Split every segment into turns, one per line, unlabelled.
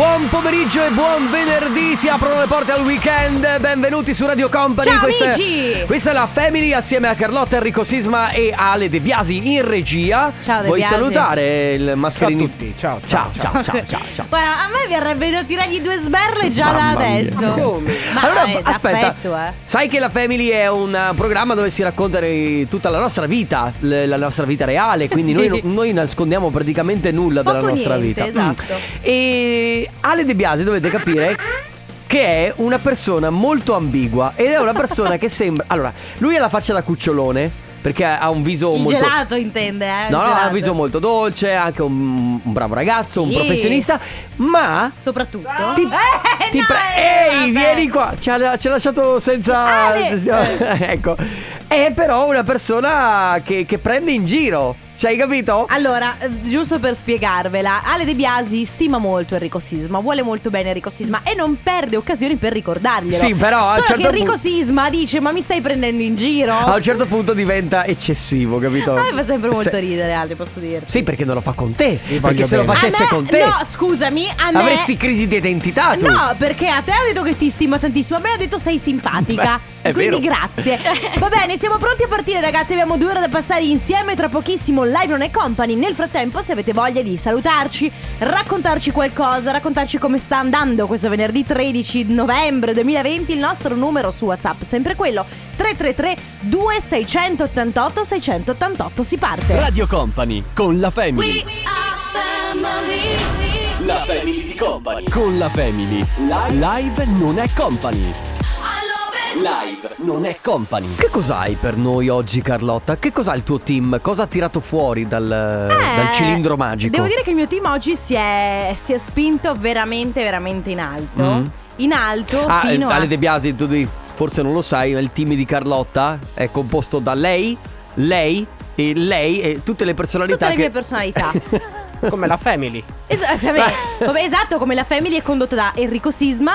Buon pomeriggio e buon venerdì, si aprono le porte al weekend, benvenuti su Radio Company.
Ciao,
questa,
amici!
È, questa è la Family assieme a Carlotta Enrico Sisma e Ale De Biasi in regia.
Ciao, De
Vuoi
Biasi.
salutare il mascherini?
Ciao a tutti, ciao,
ciao,
ciao,
ciao, ciao, ciao, ciao.
Guarda, a me verrebbe da tirargli due sberle già
Mamma
da
mia.
adesso.
Come?
Ma
allora,
è
aspetta,
eh.
sai che la Family è un programma dove si racconta eh, tutta la nostra vita, la nostra vita reale, quindi
Sì.
noi, noi nascondiamo praticamente nulla della
Poco
nostra
niente,
vita. Mm.
esatto.
E Ale De Biasi dovete capire che è una persona molto ambigua ed è una persona che sembra... Allora, lui ha la faccia da cucciolone perché ha un viso
Il
molto...
gelato intende, eh?
No, no, ha un viso molto dolce, anche un, un bravo ragazzo, un
Sì.
professionista, ma
Soprattutto.
ti,
Eh,
ti
no,
pre-
eh,
Ehi,
vabbè.
vieni qua. Ci ha, ci ha lasciato senza.
Ale.
ecco. È però una persona che, che prende in giro. Ci hai capito?
Allora, eh, giusto per spiegarvela, Ale De Biasi stima molto Enrico Sisma, vuole molto bene Enrico Sisma e non perde occasioni per ricordarglielo.
Sì, però a un
Solo
certo
che Enrico
punto-
Sisma dice "Ma mi stai prendendo in giro?"
A un certo punto diventa eccessivo, capito?
A me fa sempre molto
Se-
ridere, Ale, posso dire.
Sì, perché non lo fa con te. Perché
voglio
se lo
bene.
facesse
A me-
con te,
No, scusami, a me
avresti crisi di identità tu.
No, perché a te ha detto che ti stima tantissimo, a me ha detto sei simpatica.
Beh, è
Quindi
vero.
grazie. Va bene, siamo pronti a partire, ragazzi. Abbiamo due ore da passare insieme. Tra pochissimo live non è company. Nel frattempo, se avete voglia di salutarci, raccontarci qualcosa, raccontarci come sta andando questo venerdì 13 novembre 2020, il nostro numero su WhatsApp, sempre quello 333 2688 688 si parte.
Radio Company con la Family. La Family di Company. Con la Family. Live, live non è company. Live non è company.
Che cos'hai per noi oggi, Carlotta? Che cos'ha il tuo team? Cosa ha tirato fuori dal, dal
Eh,
cilindro magico?
Devo dire che il mio team oggi si è, si è spinto veramente, veramente in alto.
Mm.
In alto
Ah,
fino
eh,
a.
Ale De Biasi, tu devi- forse non lo sai, ma il team di Carlotta è composto da lei, lei e lei e tutte le personalità
Tutte le
che...
mie personalità.
Come la Family.
Esattamente. Vabbè, esatto, come la family è condotta da Enrico Sisma.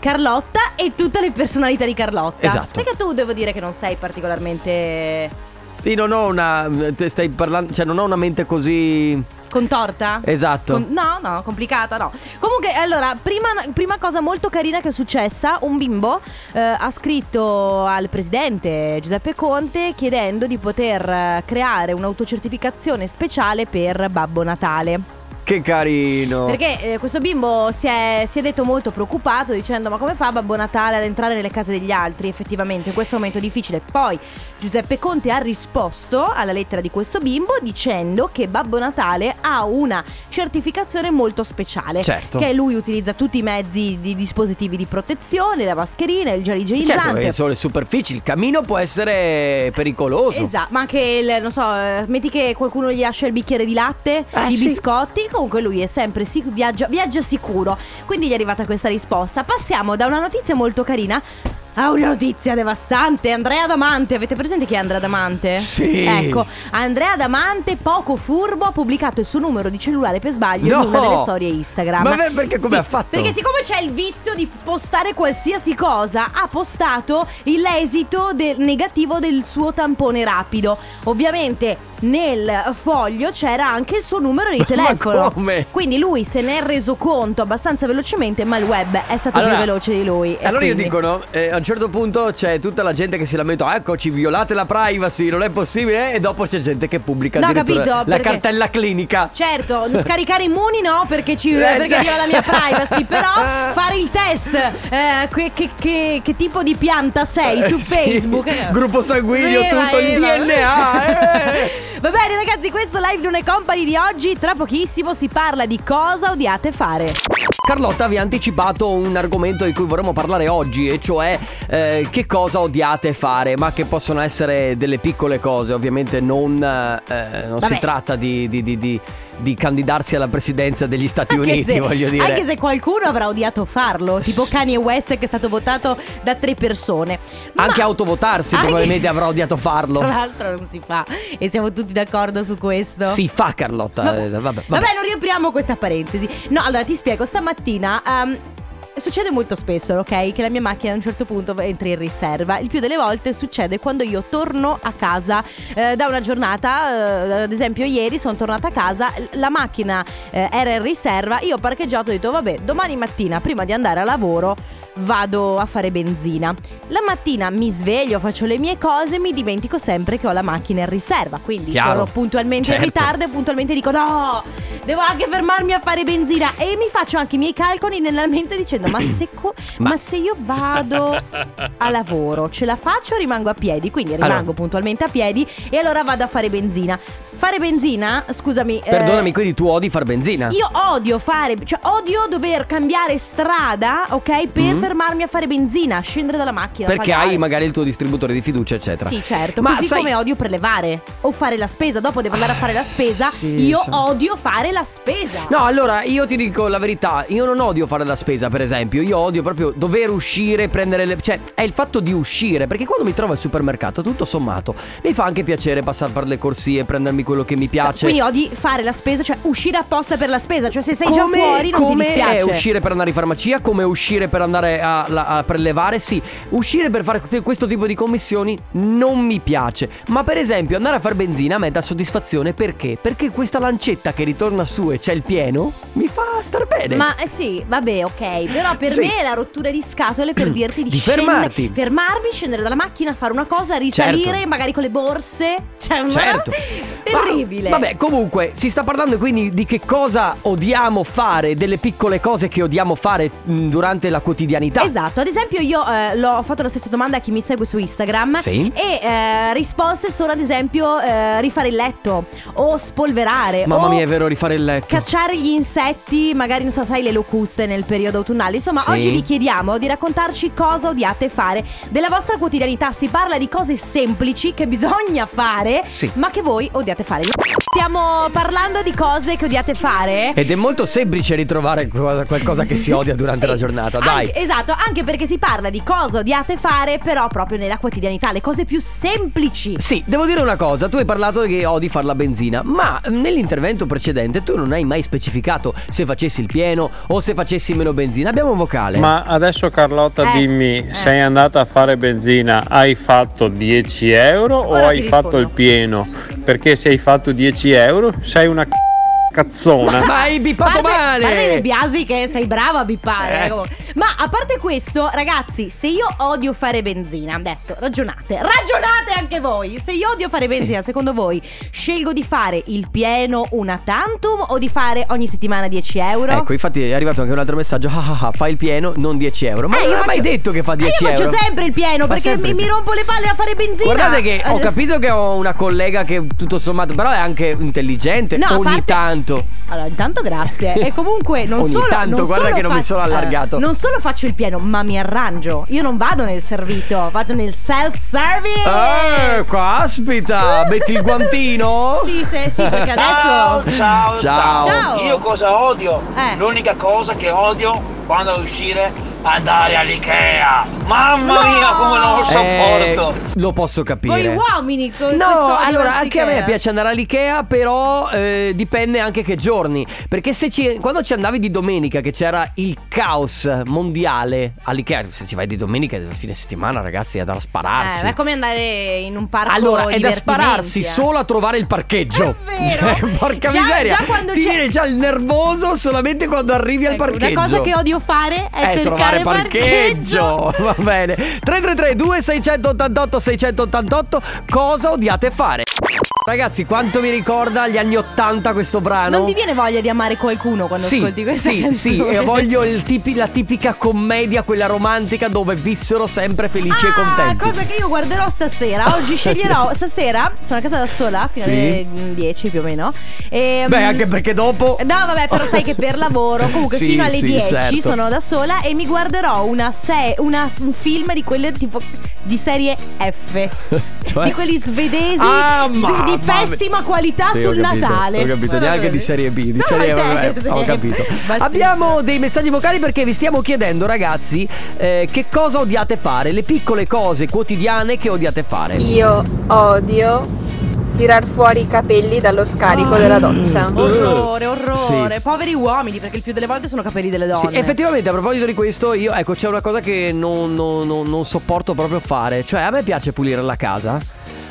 Carlotta e tutte le personalità di Carlotta.
Esatto.
Perché tu devo dire che non sei particolarmente
Sì, non ho una... stai parlando... Cioè, non ho una mente così...
contorta?
Esatto.
Con- no, no, complicata, no. Comunque, allora, prima, prima cosa molto carina che è successa, un bimbo eh, ha scritto al presidente Giuseppe Conte chiedendo di poter eh, creare un'autocertificazione speciale per Babbo Natale.
Che carino.
Perché eh, questo bimbo si è, si è detto molto preoccupato dicendo ma come fa Babbo Natale ad entrare nelle case degli altri effettivamente in questo momento difficile. Poi Giuseppe Conte ha risposto alla lettera di questo bimbo dicendo che Babbo Natale ha una certificazione molto speciale.
Certo.
Che lui utilizza tutti i mezzi di dispositivi di protezione, la mascherina, il gel igienizzante.
Certo, sono le superfici, il cammino può essere pericoloso.
Esatto, ma anche il, non so, eh, metti che qualcuno gli lascia il bicchiere di latte,
Eh,
i
sì.
biscotti, comunque lui è sempre sic- viaggia, viaggia sicuro. Quindi gli è arrivata questa risposta. Passiamo da una notizia molto carina a una notizia devastante. Andrea Damante, avete presente chi è Andrea Damante?
Sì.
Ecco, Andrea Damante, poco furbo, ha pubblicato il suo numero di cellulare per sbaglio
No!
in una delle storie Instagram.
Ma per- perché come
Sì,
ha fatto?
Perché siccome c'è il vizio di postare qualsiasi cosa, ha postato l'esito del- negativo del suo tampone rapido. Ovviamente nel foglio c'era anche il suo numero di
Ma
telefono.
come?
Quindi lui se ne è reso conto abbastanza velocemente, ma il web è stato
Allora-
più veloce di lui.
Allora io
quindi-
dico, no? eh, a un certo punto c'è tutta la gente che si lamenta, eccoci, violate la privacy, non è possibile, e dopo c'è gente che pubblica
No, capito,
la
perché-
cartella clinica.
Certo, scaricare immuni no perché, ci,
Eh,
perché
già.
viola la mia privacy Però fare il test eh, che, che- che- che tipo di pianta sei su
Eh, sì,
Facebook.
Gruppo sanguigno,
Eva,
tutto il. DNA. eh.
Va bene ragazzi, questo live è company di oggi Tra pochissimo si parla di cosa odiate fare
Carlotta vi ha anticipato un argomento di cui vorremmo parlare oggi, e cioè eh, che cosa odiate fare, ma che possono essere delle piccole cose, ovviamente non, eh, non si tratta di, di- di- di- di candidarsi alla presidenza degli Stati
Anche
Uniti,
se,
voglio dire.
anche se qualcuno avrà odiato farlo Tipo Kanye West che è stato votato da tre persone Ma-
Anche autovotarsi
Anche-
probabilmente avrà odiato farlo.
Tra l'altro non si fa E siamo tutti d'accordo su questo
Si fa Carlotta,
Vabbè.
eh, vabbè, vabbè.
Vabbè, non riapriamo questa parentesi. No, allora ti spiego, stamattina ehm, succede molto spesso, ok? Che la mia macchina a un certo punto entri in riserva. Il più delle volte succede quando io torno a casa eh, da una giornata, eh, ad esempio ieri sono tornata a casa, la macchina eh, era in riserva, io ho parcheggiato e ho detto vabbè, domani mattina prima di andare a lavoro vado a fare benzina. La mattina mi sveglio, faccio le mie cose e mi dimentico sempre che ho la macchina in riserva. Quindi
Chiaro.
sono puntualmente
Certo.
in ritardo e puntualmente dico no, devo anche fermarmi a fare benzina. E mi faccio anche i miei calcoli nella mente dicendo ma se, co-
Ma-
ma se io vado a lavoro, ce la faccio o rimango a piedi? Quindi rimango
Allora.
puntualmente a piedi e allora vado a fare benzina. Fare benzina, scusami. eh,
Perdonami, quindi tu odi far benzina?
io odio fare, cioè odio dover cambiare strada, ok? Per
Mhm.
fermarmi a fare benzina, scendere dalla macchina.
Perché
pagare.
hai magari il tuo distributore di fiducia, eccetera.
Sì, certo.
Ma
Così
sai-
come odio prelevare o fare la spesa. Dopo devo andare a fare la spesa.
sì,
io
sì.
odio fare la spesa.
No, allora io ti dico la verità, io non odio fare la spesa, per esempio, io odio proprio dover uscire, prendere le... cioè è il fatto di uscire, perché quando mi trovo al supermercato, tutto sommato, mi fa anche piacere passare per le corsie, prendermi quello che mi piace.
Quindi odi fare la spesa, cioè uscire apposta per la spesa. Cioè, se sei già
Come-
fuori, non ti
come
dispiace.
è uscire per andare in farmacia, come uscire per andare a, la- a prelevare, sì. Uscire per fare questo- questo tipo di commissioni non mi piace. Ma per esempio andare a fare benzina a me dà soddisfazione perché? Perché questa lancetta che ritorna su e c'è il pieno mi fa star bene.
Ma eh, sì, vabbè, ok. Però per
Sì.
me è la rottura di scatole per dirti di,
Di
scendere-
fermarti.
fermarmi, scendere dalla macchina, fare una cosa, risalire,
Certo.
magari con le borse. Cioè,
Certo.
Terribile.
Ma- vabbè, comunque, si sta parlando quindi di che cosa odiamo fare, delle piccole cose che odiamo fare mh, durante la quotidianità.
Esatto, ad esempio io eh, l'ho ho fatto la stessa domanda a chi mi segue su Instagram
Sì.
e eh, risposte sono ad esempio eh, rifare il letto o spolverare
Mamma
o
mia, è vero, rifare il letto.
cacciare gli insetti, magari non so, sai le locuste nel periodo autunnale. Insomma,
Sì.
oggi vi chiediamo di raccontarci cosa odiate fare della vostra quotidianità. Si parla di cose semplici che bisogna fare,
Sì.
ma che voi odiate fare. Stiamo parlando di cose che odiate fare.
Ed è molto semplice ritrovare qualcosa, che si odia durante
Sì.
la giornata, dai.
Anche- esatto, anche perché si parla di cosa odiate fare, però proprio nella quotidianità, le cose più semplici.
Sì, devo dire una cosa, tu hai parlato che odi far la benzina, ma nell'intervento precedente tu non hai mai specificato se facessi il pieno o se facessi meno benzina. Abbiamo un vocale.
Ma adesso Carlotta
Eh,
dimmi,
eh.
sei andata a fare benzina, hai fatto 10 euro o
Ora ti
hai fatto
rispondo.
il pieno? Perché se hai fatto 10 euro sei una c- cazzona.
Ma hai bippato
Parte-
male!
parte Biasi che sei brava a bippare.
Eh.
eh. Ma a parte questo, ragazzi, se io odio fare benzina, adesso ragionate, ragionate anche voi. Se io odio fare benzina, secondo voi scelgo di fare il pieno una tantum o di fare ogni settimana 10 euro?
Ecco, infatti è arrivato anche un altro messaggio. Ah, ah, ah, fai il pieno, non 10 euro. Ma
Eh,
non
io
ha mai detto che fa
Eh,
10
io
euro.
faccio sempre il pieno
Fa
perché mi, mi rompo le palle a fare benzina.
Guardate che ho
Eh,
capito che ho una collega che tutto sommato, però è anche intelligente
No,
ogni
parte-
tanto.
Allora, intanto grazie. E comunque non
Ogni
solo.
tanto,
non
guarda
solo
che non mi sono allargato.
eh, non solo faccio il pieno, ma mi arrangio. Io non vado nel servito, vado nel self-service.
Eh, caspita, metti il guantino?
Sì, sì, sì, perché adesso.
ciao,
Ciao.
ciao,
Ciao.
Io cosa odio?
Eh.
L'unica cosa che odio quando devo uscire andare all'Ikea. Mamma
No!
mia, come non lo sopporto.
Eh, lo posso capire.
Voi uomini con
No, allora anche a me piace andare all'Ikea, però eh, dipende anche che giorni. Perché se ci, quando ci andavi di domenica, che c'era il caos mondiale all'Ikea, se ci vai di domenica, a fine settimana, ragazzi, è da spararsi.
Eh, è come andare in un parco
Allora, è da spararsi
eh.
solo a trovare il parcheggio.
È vero.
Cioè, porca
Già-
miseria.
già quando
Ti
c'è-
viene già il nervoso solamente quando arrivi al
Ecco,
parcheggio.
Una cosa che odio fare è,
è
cercare
trovare parcheggio. Va bene. 333 2688 688 Cosa odiate fare? Ragazzi, quanto mi ricorda gli anni 80 questo brano?
Non ti viene voglia di amare qualcuno quando
sì,
ascolti questa
sì,
canzone?
sì, e voglio tipi- la tipica commedia, quella romantica dove vissero sempre felici e
Ah,
contenti.
cosa che io guarderò stasera. Oggi sceglierò. Stasera sono a casa da sola fino
Sì.
alle 10 più o meno. E,
Beh,
mm,
anche perché dopo
No, vabbè, però sai che per lavoro, comunque
Sì,
fino alle
sì,
10
certo.
sono da sola e mi guarderò una se- una- un film di quelle tipo di serie F.
Cioè?
Di quelli svedesi
Ah,
di- di,
mamma
pessima qualità
Sì, ho
sul
capito,
Natale.
Ho capito,
Va
neanche
bene.
di serie B, di
No,
serie vabbè,
serie-
Ho capito.
Sì,
Abbiamo
sì.
dei messaggi vocali perché vi stiamo chiedendo, ragazzi, eh, che cosa odiate fare, le piccole cose quotidiane che odiate fare.
Io odio tirar fuori i capelli dallo scarico della doccia.
Orrore, orrore.
Sì.
Poveri uomini, perché il più delle volte sono capelli delle
Sì,
donne.
effettivamente a proposito di questo, io ecco c'è una cosa che non, non- non- non sopporto proprio fare. Cioè, a me piace pulire la casa,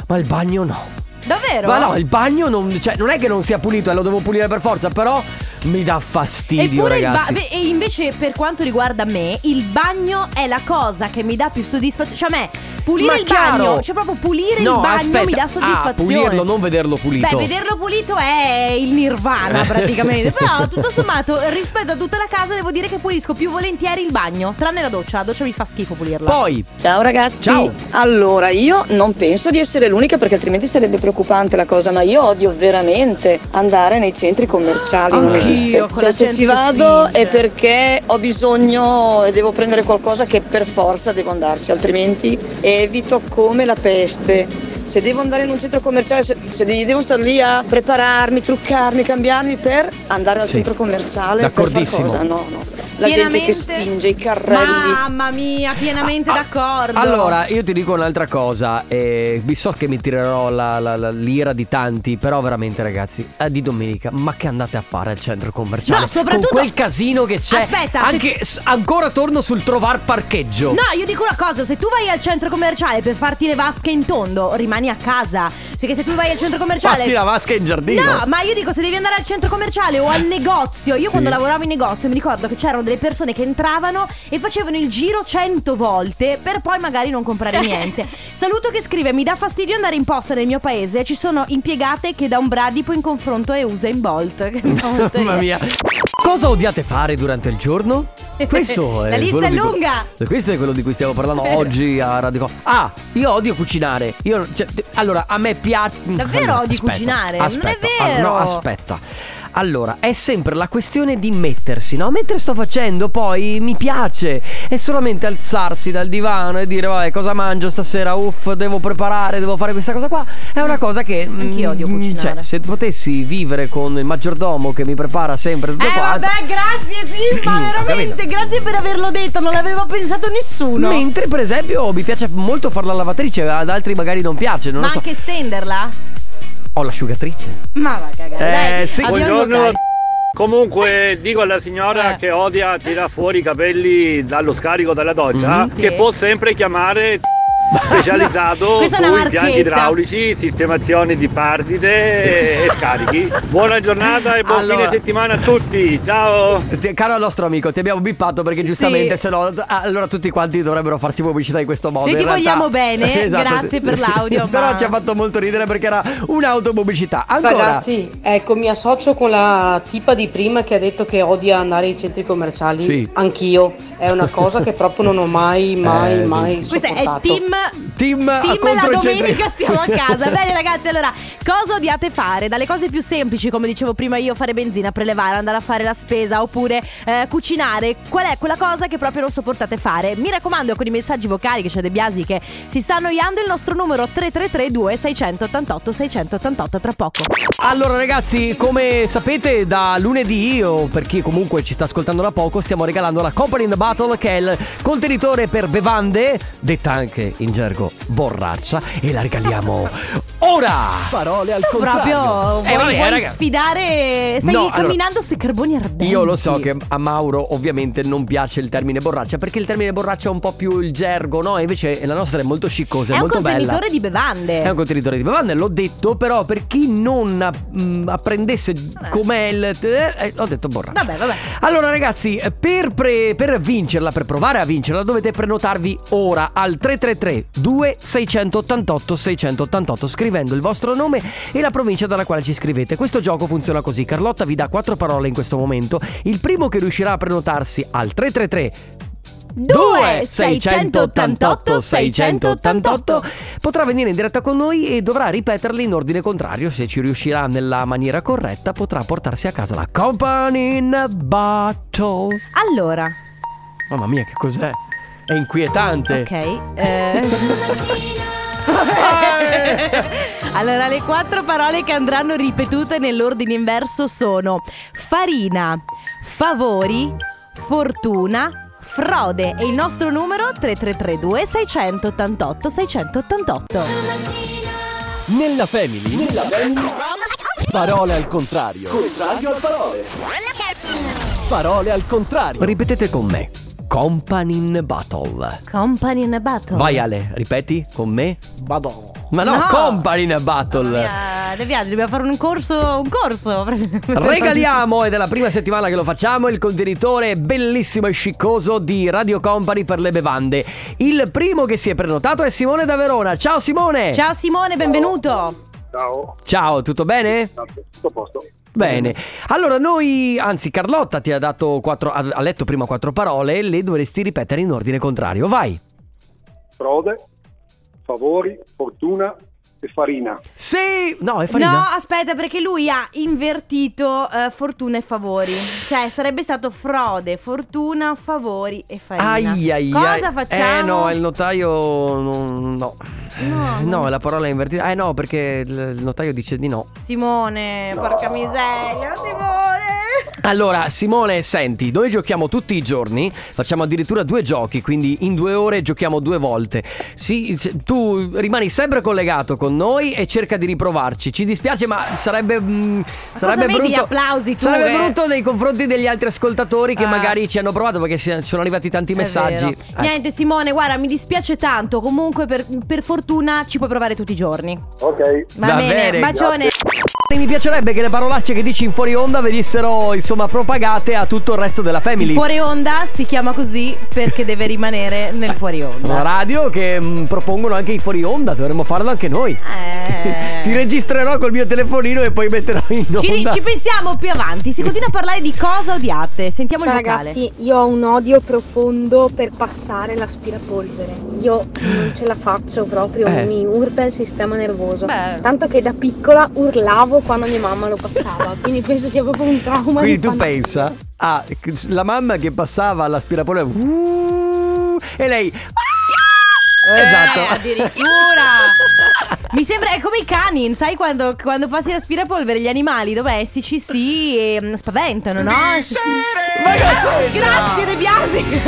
ma il bagno no.
Davvero?
Ma no, il bagno non, cioè, non è che non sia pulito e lo devo pulire per forza, però mi dà fastidio,
Eppure il ba-
ragazzi.
e invece per quanto riguarda me, il bagno è la cosa che mi dà più soddisfazione. Cioè a me pulire
Ma
il
chiaro.
bagno, cioè proprio pulire
no,
il bagno
aspetta.
mi dà
Ah,
soddisfazione.
pulirlo, non vederlo pulito.
Beh, vederlo pulito è il nirvana praticamente. Però tutto sommato, rispetto a tutta la casa, devo dire che pulisco più volentieri il bagno. Tranne la doccia, la doccia mi fa schifo pulirla.
Poi,
Ciao ragazzi.
Ciao.
Allora, io non penso di essere l'unica perché altrimenti sarebbe preoccupante la cosa, ma io odio veramente andare nei centri commerciali, non
Anch'io,
esiste.
con la
Cioè se ci vado
spinge.
è perché ho bisogno e devo prendere qualcosa che per forza devo andarci, altrimenti evito come la peste. Se devo andare in un centro commerciale, se, se de- devo stare lì a prepararmi, truccarmi, cambiarmi per andare al
Sì.
centro commerciale per far
D'accordissimo.
cosa? No, no. La gente che spinge i carrelli.
Mamma mia, pienamente d'accordo.
allora, io ti dico un'altra cosa. Eh, vi so che mi tirerò la, la- la- l'ira di tanti, però veramente, ragazzi, eh, di domenica, ma che andate a fare al centro commerciale?
No, soprattutto-
Con quel casino che c'è.
Aspetta, se-
anche s- ancora torno sul trovar parcheggio.
No, io dico una cosa, se tu vai al centro commerciale per farti le vasche in tondo, rimani a casa. Perché se tu vai al centro commerciale...
Fatti la vasca in giardino.
No, ma io dico se devi andare al centro commerciale o al negozio. Io
Sì.
quando lavoravo in negozio mi ricordo che c'erano delle persone che entravano e facevano il giro cento volte per poi magari non comprare niente. Saluto che scrive: Mi dà fastidio andare in posta nel mio paese. Ci sono impiegate che da un bradipo in confronto e usa in Bolt.
Mamma mia. Cosa odiate fare durante il giorno? Questo è
La lista è
di cui-
lunga.
Questo è quello di cui stiamo parlando oggi a Radio Co- Ah, io odio cucinare. Io, cioè, allora, a me piace.
Davvero odi
Aspetta,
cucinare? Non è
aspetta,
vero.
ah, no, aspetta. Allora, è sempre la questione di mettersi, no? Mentre sto facendo, poi mi piace. È solamente alzarsi dal divano e dire, vabbè, cosa mangio stasera? Uff, devo preparare, devo fare questa cosa qua. È una cosa che. mm,
Anch'io odio cucinare.
Cioè, se potessi vivere con il maggiordomo che mi prepara sempre tutto
Eh
quanto.
vabbè, grazie Sisma, veramente, grazie per averlo detto, non l'aveva pensato nessuno.
Mentre, per esempio, mi piace molto fare la lavatrice, ad altri magari non piace. Non
Ma
lo so.
anche stenderla?
Ho l'asciugatrice.
Ma va cagare.
Eh,
Dai,
sì.
Buongiorno. Comunque dico alla signora
Eh.
che odia tirare fuori i capelli dallo scarico dalla doccia
Mhm.
che
Sì.
può sempre chiamare specializzato sui impianti idraulici, sistemazioni di partite e scarichi. Buona giornata e buon
Allora.
fine settimana a tutti. Ciao!
Caro nostro amico, ti abbiamo bippato perché giustamente se no allora tutti quanti dovrebbero farsi pubblicità in questo modo.
Noi
In
ti
realtà-
vogliamo bene,
Esatto.
grazie per l'audio,
Però
ma-
ci ha fatto molto ridere perché era un'autopubblicità. Ancora.
Ragazzi, ecco, mi associo con la tipa di prima che ha detto che odia andare ai centri commerciali.
Sì.
Anch'io. È una cosa che proprio non ho mai, mai,
Eh,
mai
Questa è
sopportato.
team
Team,
Team la domenica stiamo a casa. Bene ragazzi, allora, cosa odiate fare? Dalle cose più semplici, come dicevo prima io, fare benzina, prelevare, andare a fare la spesa oppure eh, cucinare. Qual è quella cosa che proprio non sopportate fare? Mi raccomando con i messaggi vocali che c'è De Biasi che si sta annoiando il nostro numero 333 2688 688 tra poco.
Allora ragazzi, come sapete da lunedì o per chi comunque ci sta ascoltando da poco, stiamo regalando la Company in the Battle che è il contenitore per bevande, detta anche in gergo borraccia e la regaliamo ora.
Parole al
Tu
contrario.
proprio vuoi,
Eh, vabbè,
vuoi
raga.
sfidare, stai
No, allora,
camminando sui carboni ardenti.
Io lo so che a Mauro ovviamente non piace il termine borraccia perché il termine borraccia è un po' più il gergo, no? Invece la nostra è molto sciccosa, è,
è un
molto bella.
contenitore di bevande.
È un contenitore di bevande, l'ho detto, però per chi non mm, apprendesse com'è il... eh, ho detto borraccia.
Vabbè, vabbè.
Allora ragazzi, eh, per, pre- per vincerla, per provare a vincerla, dovete prenotarvi ora al 333 2688 688 scrivendo il vostro nome e la provincia dalla quale ci scrivete. Questo gioco funziona così. Carlotta vi dà quattro parole in questo momento. Il primo che riuscirà a prenotarsi al 333
2 688 688
potrà venire in diretta con noi e dovrà ripeterli in ordine contrario. Se ci riuscirà nella maniera corretta, potrà portarsi a casa la Company in a Bottle.
Allora,
Mamma mia, che cos'è? È inquietante.
ok. eh. allora, le quattro parole che andranno ripetute nell'ordine inverso sono farina, favori, fortuna, frode e il nostro numero 3332 688 688.
Nella Family. Nella Family. Parole al contrario. Contrario al parole. Parole al contrario.
Ripetete con me. Company in Battle.
Company in battle.
Vai Ale, ripeti con me.
Vado.
Ma no,
No.
Company in Battle.
Via, De Biasi, dobbiamo fare un corso. Un corso.
Regaliamo, ed è la prima settimana che lo facciamo, il contenitore bellissimo e sciccoso di Radio Company per le bevande. Il primo che si è prenotato è Simone da Verona. Ciao Simone!
Ciao Simone, benvenuto.
Ciao,
Ciao, tutto bene?
tutto a posto.
Bene. Allora noi, anzi Carlotta ti ha dato quattro, ha ha letto prima quattro parole, le dovresti ripetere in ordine contrario. Vai!
Frode, favori, fortuna e farina.
Sì! No, è farina.
No, aspetta, perché lui ha invertito eh, fortuna e favori. Cioè, sarebbe stato frode, fortuna, favori e farina.
Ai, ai,
Cosa
ai.
facciamo?
Eh no, il notaio no.
No,
Eh, no, la parola è invertita. Eh no, perché il notaio dice di no.
Simone, porca miseria, Simone.
Allora, Simone, senti, noi giochiamo tutti i giorni, facciamo addirittura due giochi, quindi in due ore giochiamo due volte. Sì, tu rimani sempre collegato con noi e cerca di riprovarci. Ci dispiace, ma sarebbe. mm, sarebbe
cosa vedi gli
brutto.
applausi tu,
sarebbe
eh?
brutto nei confronti degli altri ascoltatori che
Ah.
magari ci hanno provato perché si- sono arrivati tanti messaggi. Ecco.
Niente, Simone, guarda, mi dispiace tanto. Comunque, per, per fortuna, ci puoi provare tutti i giorni.
Ok.
Va,
Va
bene,
bene,
bacione.
Mi piacerebbe che le parolacce che dici in fuori onda venissero insomma propagate a tutto il resto della family.
Il fuori onda si chiama così perché deve rimanere nel fuori
Una
onda.
radio che mm, propongono anche i fuori onda, dovremmo farlo anche noi.
Eh.
Ti registrerò col mio telefonino e poi metterò in onda.
Ci, ci pensiamo più avanti. Si continua a parlare di cosa odiate. Sentiamo
Ciao
il vocale.
ragazzi, io ho un odio profondo per passare l'aspirapolvere. Io non ce la faccio proprio,
Eh.
mi urta il sistema nervoso.
Beh.
Tanto che da piccola urlavo quando mia mamma lo passava, quindi penso sia proprio un trauma
Quindi
di
tu pensa a la mamma che passava l'aspirapolvere uh, e lei
Eh,
Esatto.
addirittura. Mi sembra è come i cani, sai quando, quando passi l'aspirapolvere gli animali domestici si ehm, spaventano, no? Grazie De Biasi.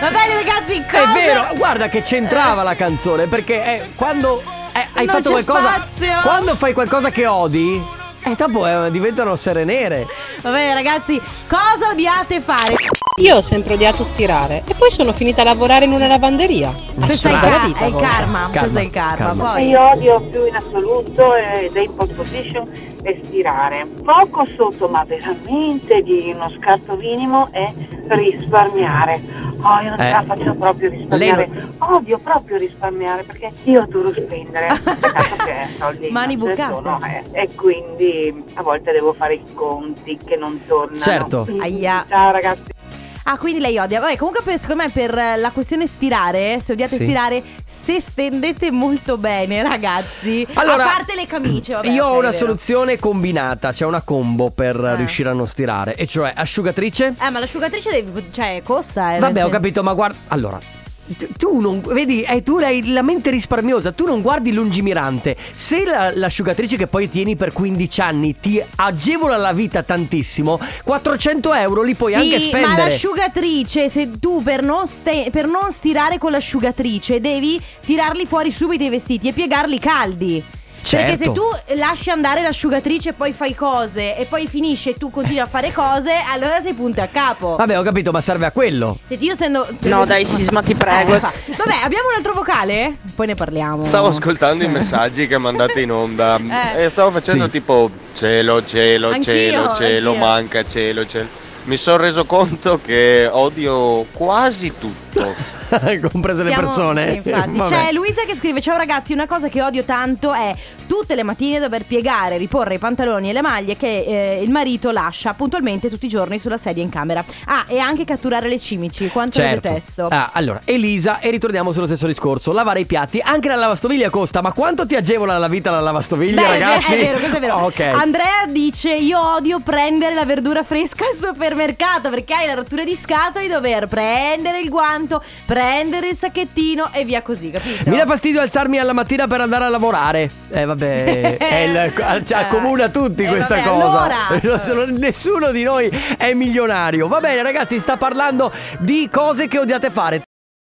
Va bene ragazzi,
È
cosa
vero, guarda che c'entrava la canzone perché eh, quando eh, hai
Non
fatto
c'è
qualcosa
spazio.
quando fai qualcosa che odi e dopo eh, diventano sere nere.
Va bene ragazzi, cosa odiate fare?
Io ho sempre odiato stirare e poi sono finita a lavorare in una lavanderia.
Questo è il, ca-
vita,
è il
poi.
karma, questo è il karma.
karma.
Poi
Io odio più in assoluto è dei pole position e stirare. Poco sotto, ma veramente di uno scarto minimo è risparmiare. Oh, io non ce
Eh.
la faccio proprio risparmiare.
Lei
Odio proprio risparmiare perché io adoro spendere. Peccato che soldi
Mani bucate.
sono, eh. E quindi a volte devo fare i conti che non tornano.
Certo.
Aia.
Ciao ragazzi.
Ah, quindi lei odia. Vabbè, comunque per, secondo me per eh, la questione stirare, se odiate
Sì.
stirare, se stendete molto bene, ragazzi.
Allora,
a parte le camicie, vabbè.
Io
ok,
ho una
vero.
soluzione combinata, c'è una combo per
Eh.
riuscire a non stirare, e cioè asciugatrice.
Eh, ma l'asciugatrice deve, cioè, costa, eh.
Vabbè, ho
sen-
capito, ma guarda. Allora. Tu- non vedi, eh, tu hai la mente risparmiosa, tu non guardi lungimirante. Se la- l'asciugatrice che poi tieni per 15 anni ti agevola la vita tantissimo, 400 euro li puoi
sì,
anche
ma
spendere.
l'asciugatrice, se tu per non, ste- per non stirare con l'asciugatrice devi tirarli fuori subito i vestiti e piegarli caldi. Perché se
Certo.
tu lasci andare l'asciugatrice e poi fai cose e poi finisce e tu continui a fare cose, allora sei punto a capo.
Vabbè, ho capito, ma serve a quello.
Se io stendo.
No, dai, Sisma, ti prego.
Eh, fa- Vabbè, abbiamo un altro vocale? Poi ne parliamo.
Stavo ascoltando i messaggi che mandate in onda
Eh.
e stavo facendo
Sì.
tipo cielo, cielo,
Anch'io,
cielo, cielo,
anch'io.
manca cielo, cielo. Mi sono reso conto che odio quasi tutto.
Comprese le
Siamo-
persone.
Sì, infatti.
Vabbè.
C'è Luisa che scrive: Ciao ragazzi, una cosa che odio tanto è tutte le mattine dover piegare, riporre i pantaloni e le maglie che eh, il marito lascia puntualmente tutti i giorni sulla sedia in camera. Ah, e anche catturare le cimici. Quanto le
Certo.
detesto.
Ah, allora, Elisa, e ritorniamo sullo stesso discorso. Lavare i piatti, anche la lavastoviglie costa, ma quanto ti agevola la vita la lavastoviglie,
Beh,
ragazzi?
è vero, questo è vero.
Ok.
Andrea dice: Io odio prendere la verdura fresca al supermercato perché hai la rottura di scatola di dover prendere il guanto, prendere il sacchettino e via così, capito?
Mi dà fastidio alzarmi alla mattina per andare a lavorare. Eh, vabbè, è il, cioè, accomuna tutti
Eh,
questa
vabbè,
cosa.
allora.
Nessuno di noi è milionario. Va bene, ragazzi, sta parlando di cose che odiate fare.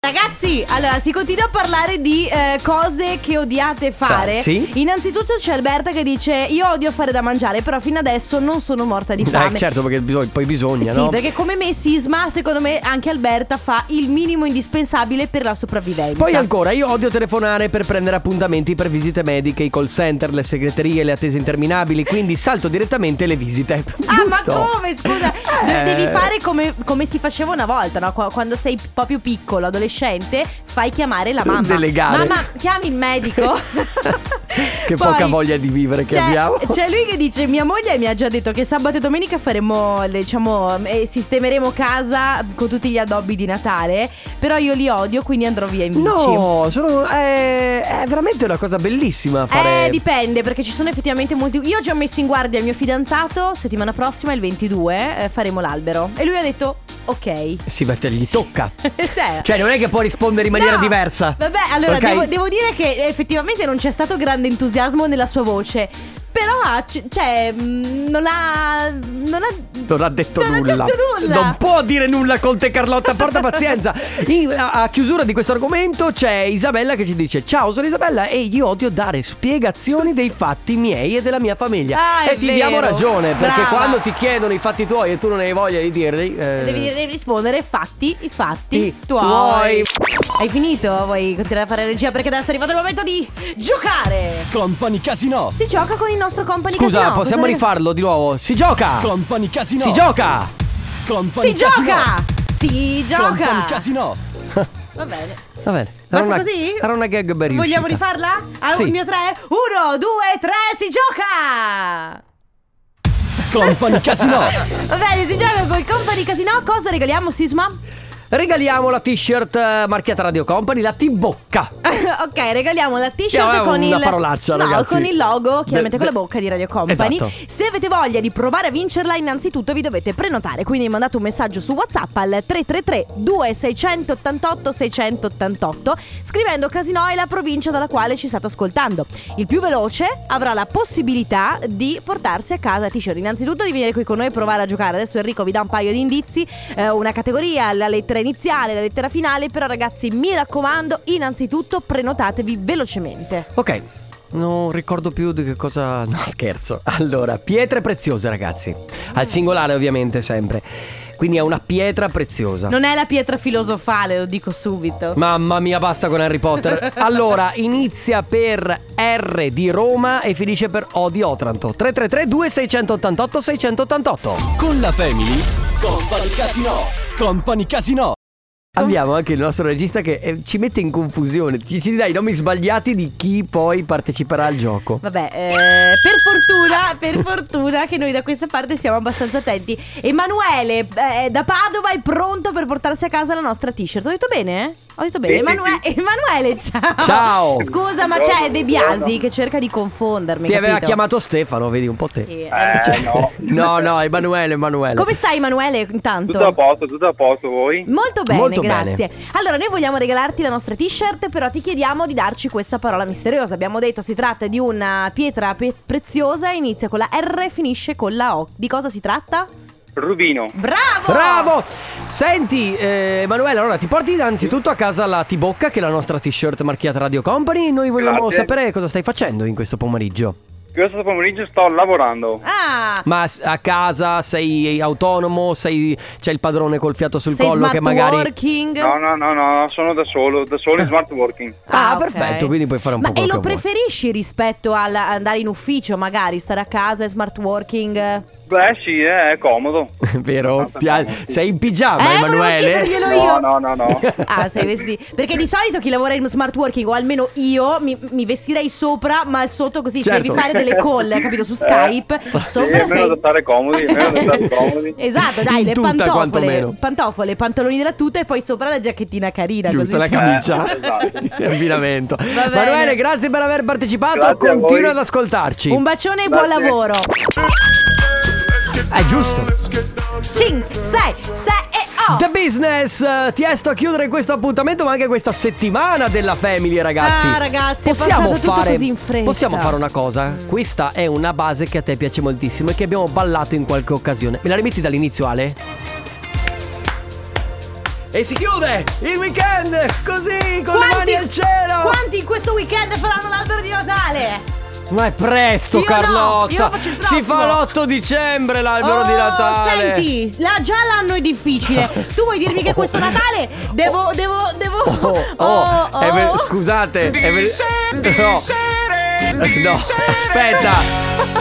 Ragazzi, allora si continua a parlare di eh, cose che odiate fare.
Fa- sì.
Innanzitutto c'è Alberta che dice: Io odio fare da mangiare, però fino adesso non sono morta di fame.
Eh, certo, perché bisog- poi bisogna,
Sì,
no?
perché come me Sisma, secondo me anche Alberta fa il minimo indispensabile per la sopravvivenza.
Poi ancora, io odio telefonare per prendere appuntamenti per visite mediche, i call center, le segreterie, le attese interminabili, quindi salto direttamente le visite.
Ah, ma come? Scusa,
Eh.
devi fare come, come si faceva una volta, no? Qu- Quando sei proprio piccolo, adolescente, fai chiamare la mamma.
Delegare.
Mamma, chiami il medico.
Che
Poi
poca voglia di vivere che
c'è,
abbiamo.
C'è lui che dice: Mia moglie mi ha già detto che sabato e domenica faremo, diciamo, eh, sistemeremo casa con tutti gli addobbi di Natale. Però io li odio, quindi andrò via in bici.
No, sono, è, è veramente una cosa bellissima fare.
Eh, dipende perché ci sono effettivamente molti. Io ho già messo in guardia il mio fidanzato. Settimana prossima, il 22, eh, faremo l'albero. E lui ha detto: Ok.
Sì, perché gli tocca.
Cioè,
Cioè, non è che può rispondere in maniera
No!
diversa.
Vabbè, allora
Ok?
devo, devo dire che effettivamente non c'è stato grande entusiasmo nella sua voce. Però, ha- c- cioè, mh, non ha. Non ha.
Non ha detto
Non ha
nulla.
detto nulla.
Non può dire nulla con te, Carlotta. Porta pazienza. In- a, a chiusura di questo argomento c'è Isabella che ci dice: Ciao, sono Isabella e io odio dare spiegazioni dei fatti miei e della mia famiglia.
Ah, è
e ti
vero.
diamo ragione, perché
Brava.
quando ti chiedono i fatti tuoi e tu non hai voglia di dirli. eh,
Devi, devi rispondere fatti i fatti
I
tuoi. Hai finito? Vuoi continuare a fare regia? Perché adesso è arrivato il momento di giocare.
Company Casino.
Si gioca con il nostro company
Scusa,
casino.
possiamo
Cosa-
rifarlo di nuovo? Si gioca!
Company Casino.
Si gioca!
Company
Si gioca! Si
Company
gioca!
Casino.
Va bene.
Va bene. Era
Basta
una,
così?
Era una gag ben
Vogliamo rifarla? Allora,
Sì.
il mio 3 1 2 3 si gioca!
Company Casino.
Va bene, si gioca con il company casino. Cosa regaliamo, Sisma?
Regaliamo la t-shirt eh, marchiata Radio Company, la T-Bocca.
ok, regaliamo la t-shirt con il
parolaccia,
no,
ragazzi.
con il logo, chiaramente
De-
con la bocca di Radio Company.
Esatto.
Se avete voglia di provare a vincerla, innanzitutto vi dovete prenotare, quindi mandate un messaggio su WhatsApp al 333 2688 688 scrivendo Casino e la provincia dalla quale ci state ascoltando. Il più veloce avrà la possibilità di portarsi a casa t-shirt. Innanzitutto di venire qui con noi e provare a giocare. Adesso Enrico vi dà un paio di indizi, eh, una categoria, la lettera iniziale, la lettera finale, però ragazzi mi raccomando, innanzitutto prenotatevi velocemente.
Ok. Non ricordo più di che cosa. No, scherzo. Allora, pietre preziose, ragazzi. Al singolare, ovviamente, sempre. Quindi è una pietra preziosa.
Non è la pietra filosofale, lo dico subito.
Mamma mia, basta con Harry Potter. Allora, inizia per R di Roma e finisce per O di Otranto. 333 2688 688.
Con la Family. Company Casino. Company Casino.
Abbiamo anche il nostro regista che eh, ci mette in confusione. Ci, ci dà i nomi sbagliati di chi poi parteciperà al gioco.
Vabbè, eh, per fortuna, per fortuna che noi da questa parte siamo abbastanza attenti. Emanuele eh, da Padova è pronto per portarsi a casa la nostra t-shirt. Ho detto bene? Ho detto bene. Emanue- Emanuele, ciao.
Ciao.
Scusa, ma c'è De Biasi che cerca di confondermi.
Ti aveva
capito?
chiamato Stefano, vedi un po' te.
Sì, eh,
Eh, no.
No, no, Emanuele, Emanuele.
Come stai, Emanuele? Intanto.
Tutto a posto, tutto a posto voi?
Molto bene,
Molto
grazie. Allora, noi vogliamo regalarti la nostra t-shirt, però ti chiediamo di darci questa parola misteriosa. Abbiamo detto si tratta di una pietra pe- preziosa, inizia con la R e finisce con la O. Di cosa si tratta?
Rubino.
Bravo!
Bravo! Senti, eh, Emanuele, allora ti porti innanzitutto a casa la T-Bocca, che è la nostra t-shirt marchiata Radio Company. Noi vogliamo
Grazie.
sapere cosa stai facendo in questo pomeriggio.
Questo pomeriggio sto lavorando.
Ah!
Ma a casa sei autonomo? Sei, c'è il padrone col fiato sul
Sei
collo che magari.
working?
No, no, no, no, sono da solo, da solo in smart working.
Ah,
ok.
perfetto, quindi puoi fare un
Ma
po'
e lo
che vuoi.
preferisci rispetto al andare in ufficio, magari stare a casa e smart working?
Beh, sì, eh, è comodo.
Vero? Ti ha- Sei in pigiama,
Eh,
Emanuele?
No,
io.
no, no, no.
Ah, sei vestito. Perché di solito chi lavora in smart working, o almeno io, mi, mi vestirei sopra, ma al sotto così, se
Certo.
devi fare delle call, capito, su Skype,
Sì,
sopra
meno
sei...
da stare comodi, meno da stare comodi.
Esatto, dai,
In
le
tuta,
pantofole, pantofole, pantaloni della tuta e poi sopra la giacchettina carina.
Giusto,
così
la camicia.
Eh, esatto.
Che abbinamento. Emanuele, grazie per aver partecipato.
Grazie
Continua ad ascoltarci.
Un bacione e buon
Grazie.
lavoro.
È giusto.
5, 6, 6 e oh.
The Business, eh, Tiesto a chiudere questo appuntamento, ma anche questa settimana della Family, ragazzi.
Ah, ragazzi, è
possiamo fare,
così in fretta.
Possiamo fare una cosa? Questa è una base che a te piace moltissimo e che abbiamo ballato in qualche occasione. Me la rimetti dall'inizio, Ale? E si chiude il weekend così con le
Quanti-
mani al cielo.
Quanti in questo weekend faranno l'albero di Natale?
Ma è presto,
Io no,
Carlotta.
il
si fa
prossimo.
l'8 dicembre l'albero di
Oh,
Natale.
Senti, la- già l'anno è difficile. Tu vuoi dirmi che questo Natale devo. devo. devo.
Oh, oh, è ve- scusate, è ve- no. No, aspetta.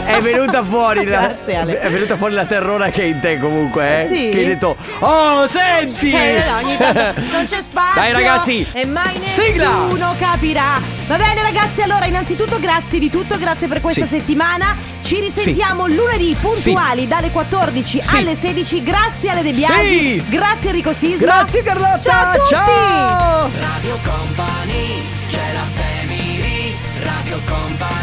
È venuta fuori la,
Grazie, Ale.
È venuta fuori la terrona che è in te comunque, eh?
Sì?
Che hai detto "Oh, senti!"
Eh, ogni tanto non c'è spazio.
Dai, ragazzi.
E mai
Sigla.
nessuno capirà. Va bene ragazzi, allora innanzitutto grazie di tutto, grazie per questa
Sì.
settimana. Ci risentiamo lunedì puntuali dalle 14
Sì.
alle 16. Grazie alle De Biasi,
Sì.
grazie Enrico Sisma.
Grazie Carlotta.
Ciao a tutti.
Ciao.
Radio Company, c'è la family, Radio Company.